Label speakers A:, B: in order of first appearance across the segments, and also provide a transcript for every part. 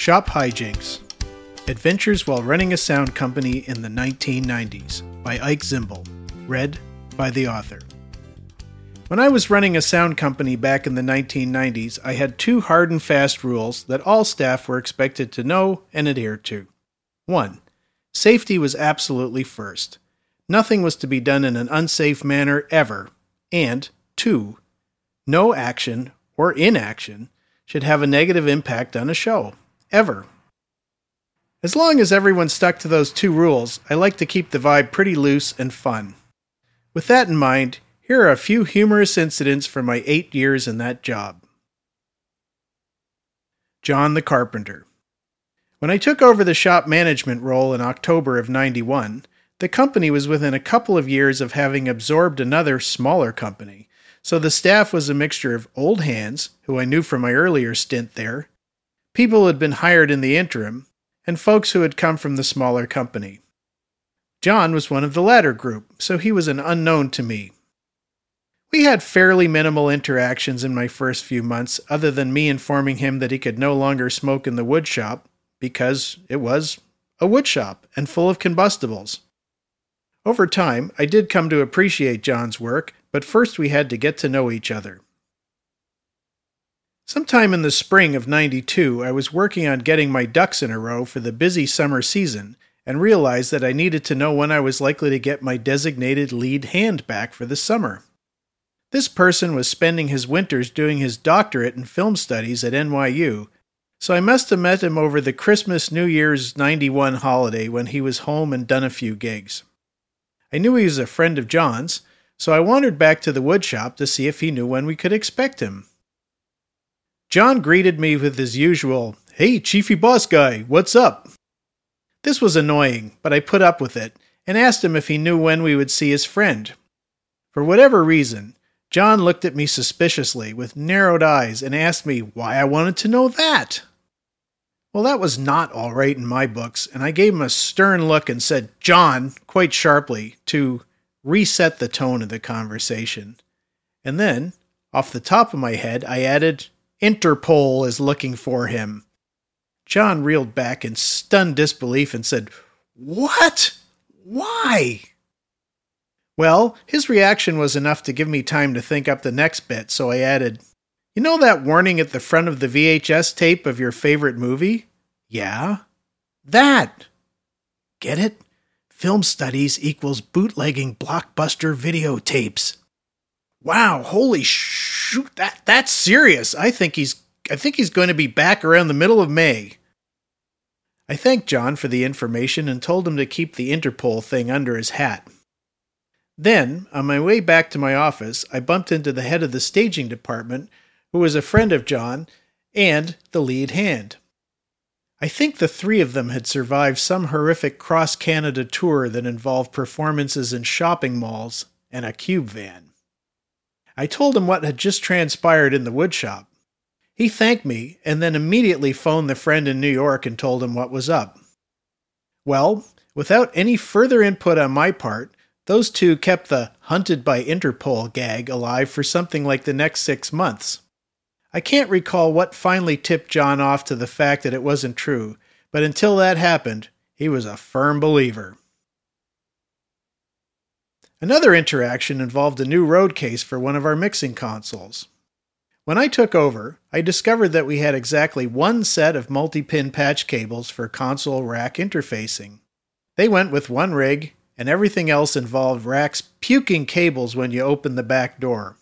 A: Shop Hijinks Adventures While Running a Sound Company in the 1990s by Ike Zimbel. Read by the author. When I was running a sound company back in the 1990s, I had two hard and fast rules that all staff were expected to know and adhere to. 1. Safety was absolutely first. Nothing was to be done in an unsafe manner ever. And 2. No action or inaction should have a negative impact on a show. Ever. As long as everyone stuck to those two rules, I like to keep the vibe pretty loose and fun. With that in mind, here are a few humorous incidents from my eight years in that job. John the Carpenter. When I took over the shop management role in October of 91, the company was within a couple of years of having absorbed another smaller company, so the staff was a mixture of old hands, who I knew from my earlier stint there, people had been hired in the interim, and folks who had come from the smaller company. John was one of the latter group, so he was an unknown to me. We had fairly minimal interactions in my first few months, other than me informing him that he could no longer smoke in the wood shop because it was a wood shop and full of combustibles. Over time, I did come to appreciate John's work, but first we had to get to know each other. Sometime in the spring of 92, I was working on getting my ducks in a row for the busy summer season and realized that I needed to know when I was likely to get my designated lead hand back for the summer. This person was spending his winters doing his doctorate in film studies at NYU, so I must have met him over the Christmas New Year's 91 holiday when he was home and done a few gigs. I knew he was a friend of John's, so I wandered back to the woodshop to see if he knew when we could expect him. John greeted me with his usual, Hey, Chiefy Boss Guy, what's up? This was annoying, but I put up with it and asked him if he knew when we would see his friend. For whatever reason, John looked at me suspiciously with narrowed eyes and asked me why I wanted to know that. Well, that was not all right in my books, and I gave him a stern look and said, John, quite sharply, to reset the tone of the conversation. And then, off the top of my head, I added, Interpol is looking for him. John reeled back in stunned disbelief and said, What? Why? Well, his reaction was enough to give me time to think up the next bit, so I added, You know that warning at the front of the VHS tape of your favorite movie? Yeah. That! Get it? Film studies equals bootlegging blockbuster videotapes. Wow, holy shoot, that that's serious. I think he's I think he's going to be back around the middle of May. I thanked John for the information and told him to keep the Interpol thing under his hat. Then, on my way back to my office, I bumped into the head of the staging department, who was a friend of John and the lead hand. I think the three of them had survived some horrific cross Canada tour that involved performances in shopping malls and a cube van. I told him what had just transpired in the woodshop. He thanked me and then immediately phoned the friend in New York and told him what was up. Well, without any further input on my part, those two kept the hunted by Interpol gag alive for something like the next six months. I can't recall what finally tipped John off to the fact that it wasn't true, but until that happened, he was a firm believer. Another interaction involved a new road case for one of our mixing consoles. When I took over, I discovered that we had exactly one set of multi pin patch cables for console rack interfacing. They went with one rig, and everything else involved racks puking cables when you opened the back door.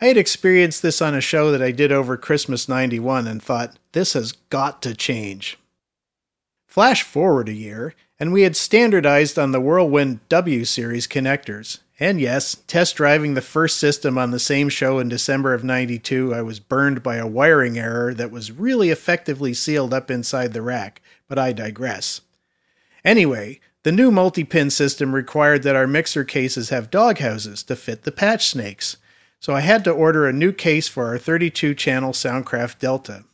A: I had experienced this on a show that I did over Christmas 91 and thought, this has got to change. Flash forward a year, and we had standardized on the Whirlwind W series connectors. And yes, test driving the first system on the same show in December of 92, I was burned by a wiring error that was really effectively sealed up inside the rack, but I digress. Anyway, the new multi pin system required that our mixer cases have doghouses to fit the patch snakes, so I had to order a new case for our 32 channel Soundcraft Delta.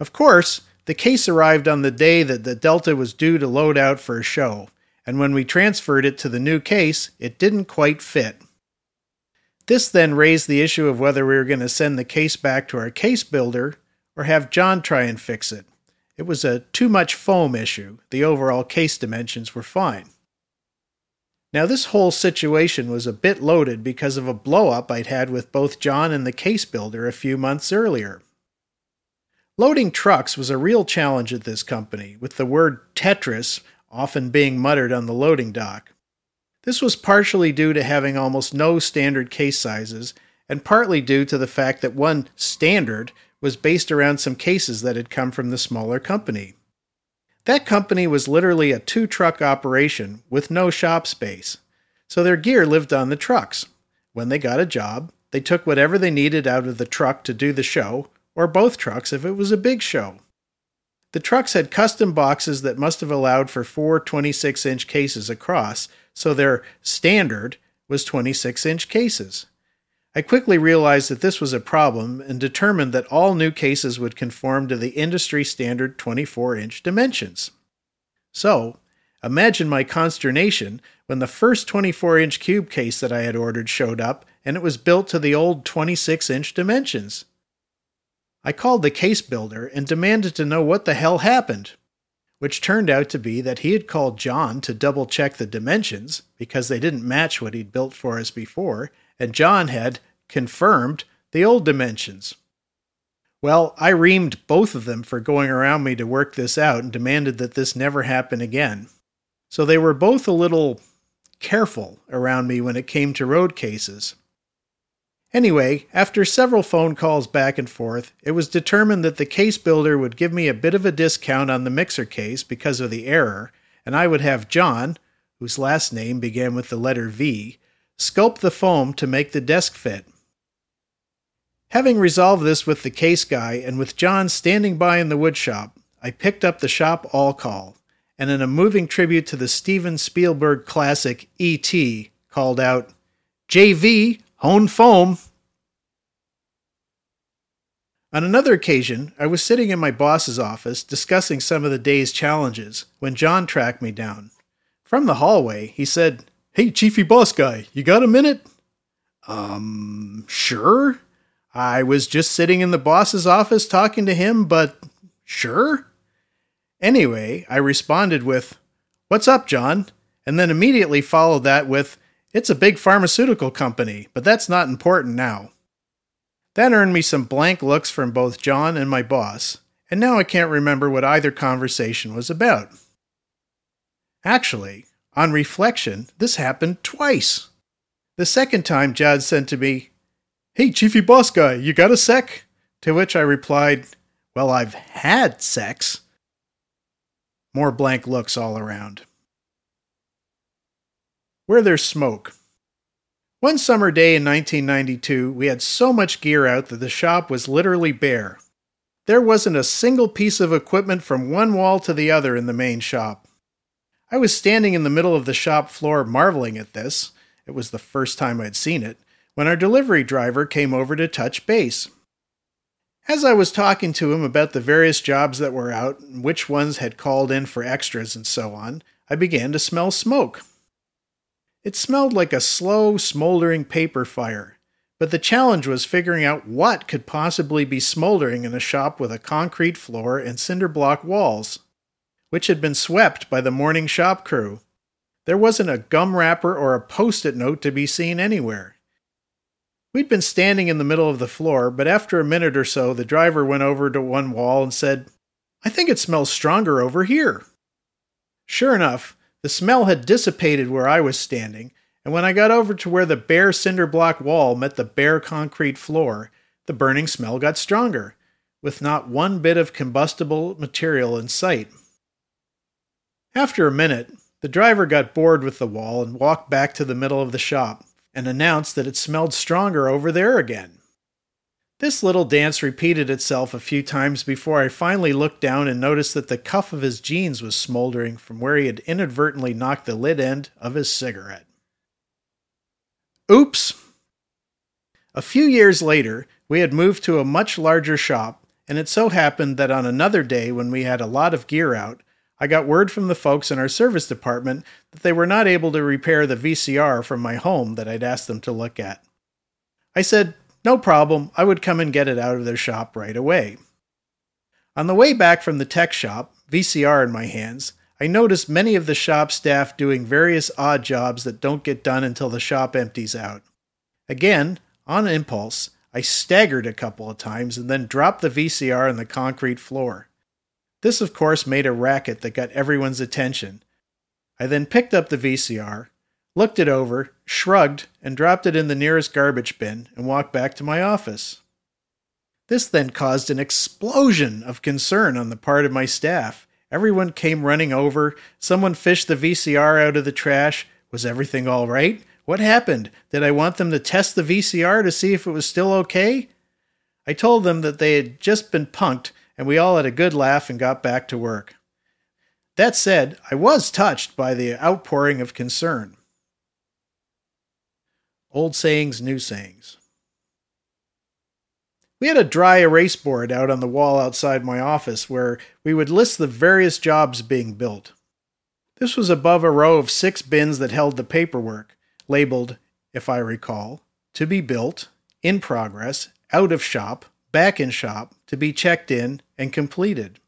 A: Of course, the case arrived on the day that the Delta was due to load out for a show, and when we transferred it to the new case, it didn't quite fit. This then raised the issue of whether we were going to send the case back to our case builder or have John try and fix it, It was a too much foam issue. The overall case dimensions were fine. Now, this whole situation was a bit loaded because of a blow up I'd had with both John and the case builder a few months earlier. Loading trucks was a real challenge at this company, with the word Tetris often being muttered on the loading dock. This was partially due to having almost no standard case sizes, and partly due to the fact that one standard was based around some cases that had come from the smaller company. That company was literally a two truck operation with no shop space, so their gear lived on the trucks. When they got a job, they took whatever they needed out of the truck to do the show, or both trucks if it was a big show. The trucks had custom boxes that must have allowed for four 26 inch cases across, so their standard was 26 inch cases. I quickly realized that this was a problem and determined that all new cases would conform to the industry standard 24 inch dimensions. So, imagine my consternation when the first 24 inch cube case that I had ordered showed up and it was built to the old 26 inch dimensions. I called the case builder and demanded to know what the hell happened, which turned out to be that he had called John to double check the dimensions because they didn't match what he'd built for us before, and John had confirmed the old dimensions. Well, I reamed both of them for going around me to work this out and demanded that this never happen again. So they were both a little careful around me when it came to road cases. Anyway, after several phone calls back and forth, it was determined that the case builder would give me a bit of a discount on the mixer case because of the error, and I would have John, whose last name began with the letter V, sculpt the foam to make the desk fit. Having resolved this with the case guy and with John standing by in the woodshop, I picked up the shop all call, and in a moving tribute to the Steven Spielberg classic E.T., called out, JV, Hone foam. On another occasion, I was sitting in my boss's office discussing some of the day's challenges when John tracked me down. From the hallway, he said, Hey, Chiefy Boss Guy, you got a minute? Um, sure. I was just sitting in the boss's office talking to him, but sure. Anyway, I responded with, What's up, John? And then immediately followed that with, it's a big pharmaceutical company, but that's not important now. That earned me some blank looks from both John and my boss, and now I can't remember what either conversation was about. Actually, on reflection, this happened twice. The second time, John said to me, Hey, Chiefy Boss Guy, you got a sec? To which I replied, Well, I've had sex. More blank looks all around where there's smoke. One summer day in 1992, we had so much gear out that the shop was literally bare. There wasn't a single piece of equipment from one wall to the other in the main shop. I was standing in the middle of the shop floor marveling at this. It was the first time I'd seen it, when our delivery driver came over to touch base. As I was talking to him about the various jobs that were out and which ones had called in for extras and so on, I began to smell smoke. It smelled like a slow, smoldering paper fire, but the challenge was figuring out what could possibly be smoldering in a shop with a concrete floor and cinder block walls, which had been swept by the morning shop crew. There wasn't a gum wrapper or a post it note to be seen anywhere. We'd been standing in the middle of the floor, but after a minute or so, the driver went over to one wall and said, I think it smells stronger over here. Sure enough, the smell had dissipated where I was standing, and when I got over to where the bare cinder block wall met the bare concrete floor, the burning smell got stronger, with not one bit of combustible material in sight. After a minute, the driver got bored with the wall and walked back to the middle of the shop and announced that it smelled stronger over there again. This little dance repeated itself a few times before I finally looked down and noticed that the cuff of his jeans was smoldering from where he had inadvertently knocked the lid end of his cigarette. Oops! A few years later, we had moved to a much larger shop, and it so happened that on another day when we had a lot of gear out, I got word from the folks in our service department that they were not able to repair the VCR from my home that I'd asked them to look at. I said, no problem, I would come and get it out of their shop right away. On the way back from the tech shop, VCR in my hands, I noticed many of the shop staff doing various odd jobs that don't get done until the shop empties out. Again, on impulse, I staggered a couple of times and then dropped the VCR on the concrete floor. This, of course, made a racket that got everyone's attention. I then picked up the VCR, looked it over, shrugged, and dropped it in the nearest garbage bin and walked back to my office. This then caused an explosion of concern on the part of my staff. Everyone came running over. Someone fished the VCR out of the trash. Was everything all right? What happened? Did I want them to test the VCR to see if it was still okay? I told them that they had just been punked, and we all had a good laugh and got back to work. That said, I was touched by the outpouring of concern. Old sayings, new sayings. We had a dry erase board out on the wall outside my office where we would list the various jobs being built. This was above a row of six bins that held the paperwork labeled, if I recall, to be built, in progress, out of shop, back in shop, to be checked in, and completed.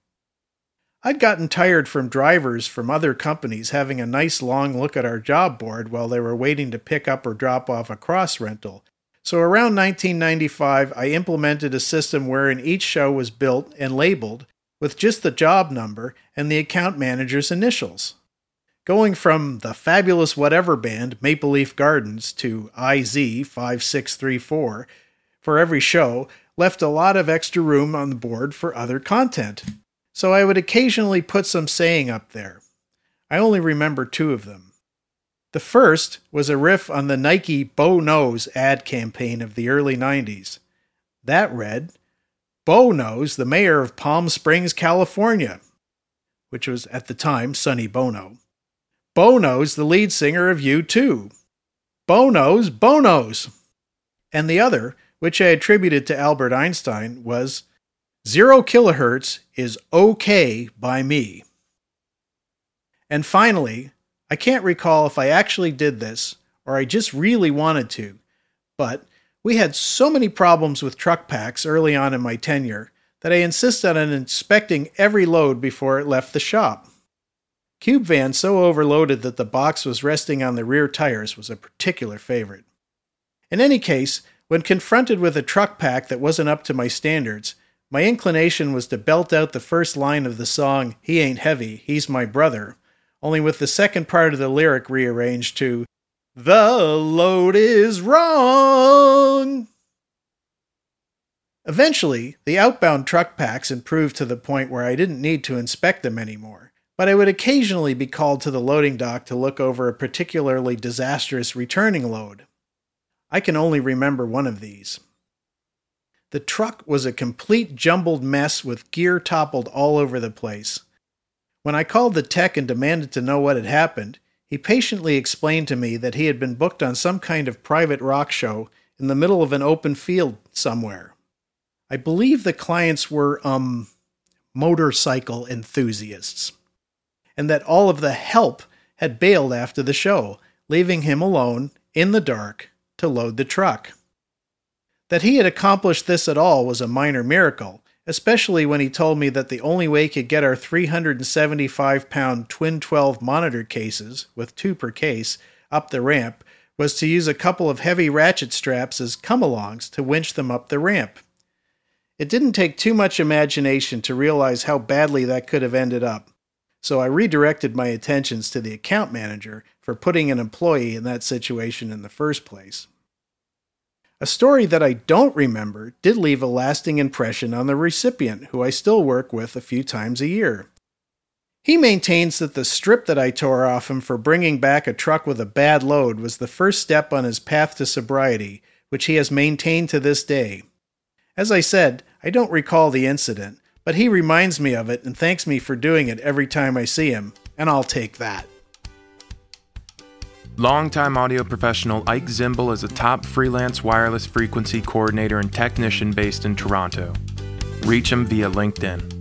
A: I'd gotten tired from drivers from other companies having a nice long look at our job board while they were waiting to pick up or drop off a cross rental. So around 1995, I implemented a system wherein each show was built and labeled with just the job number and the account manager's initials. Going from the fabulous whatever band Maple Leaf Gardens to IZ5634 for every show left a lot of extra room on the board for other content. So I would occasionally put some saying up there. I only remember two of them. The first was a riff on the Nike Bo Knows ad campaign of the early 90s. That read, Bo Knows, the mayor of Palm Springs, California, which was at the time Sonny Bono. Bono's the lead singer of U2. Bono's Bonos. And the other, which I attributed to Albert Einstein, was Zero kilohertz is okay by me. And finally, I can't recall if I actually did this or I just really wanted to, but we had so many problems with truck packs early on in my tenure that I insisted on inspecting every load before it left the shop. Cube van so overloaded that the box was resting on the rear tires was a particular favorite. In any case, when confronted with a truck pack that wasn't up to my standards, my inclination was to belt out the first line of the song, He Ain't Heavy, He's My Brother, only with the second part of the lyric rearranged to, The load is wrong. Eventually, the outbound truck packs improved to the point where I didn't need to inspect them anymore but I would occasionally be called to the loading dock to look over a particularly disastrous returning load. I can only remember one of these. The truck was a complete jumbled mess with gear toppled all over the place. When I called the tech and demanded to know what had happened, he patiently explained to me that he had been booked on some kind of private rock show in the middle of an open field somewhere. I believe the clients were, um, motorcycle enthusiasts and that all of the help had bailed after the show, leaving him alone in the dark to load the truck. That he had accomplished this at all was a minor miracle, especially when he told me that the only way he could get our 375 pound twin 12 monitor cases, with two per case, up the ramp was to use a couple of heavy ratchet straps as come alongs to winch them up the ramp. It didn't take too much imagination to realize how badly that could have ended up so I redirected my attentions to the account manager for putting an employee in that situation in the first place. A story that I don't remember did leave a lasting impression on the recipient, who I still work with a few times a year. He maintains that the strip that I tore off him for bringing back a truck with a bad load was the first step on his path to sobriety, which he has maintained to this day. As I said, I don't recall the incident, but he reminds me of it and thanks me for doing it every time I see him, and I'll take that.
B: Longtime audio professional Ike Zimbel is a top freelance wireless frequency coordinator and technician based in Toronto. Reach him via LinkedIn.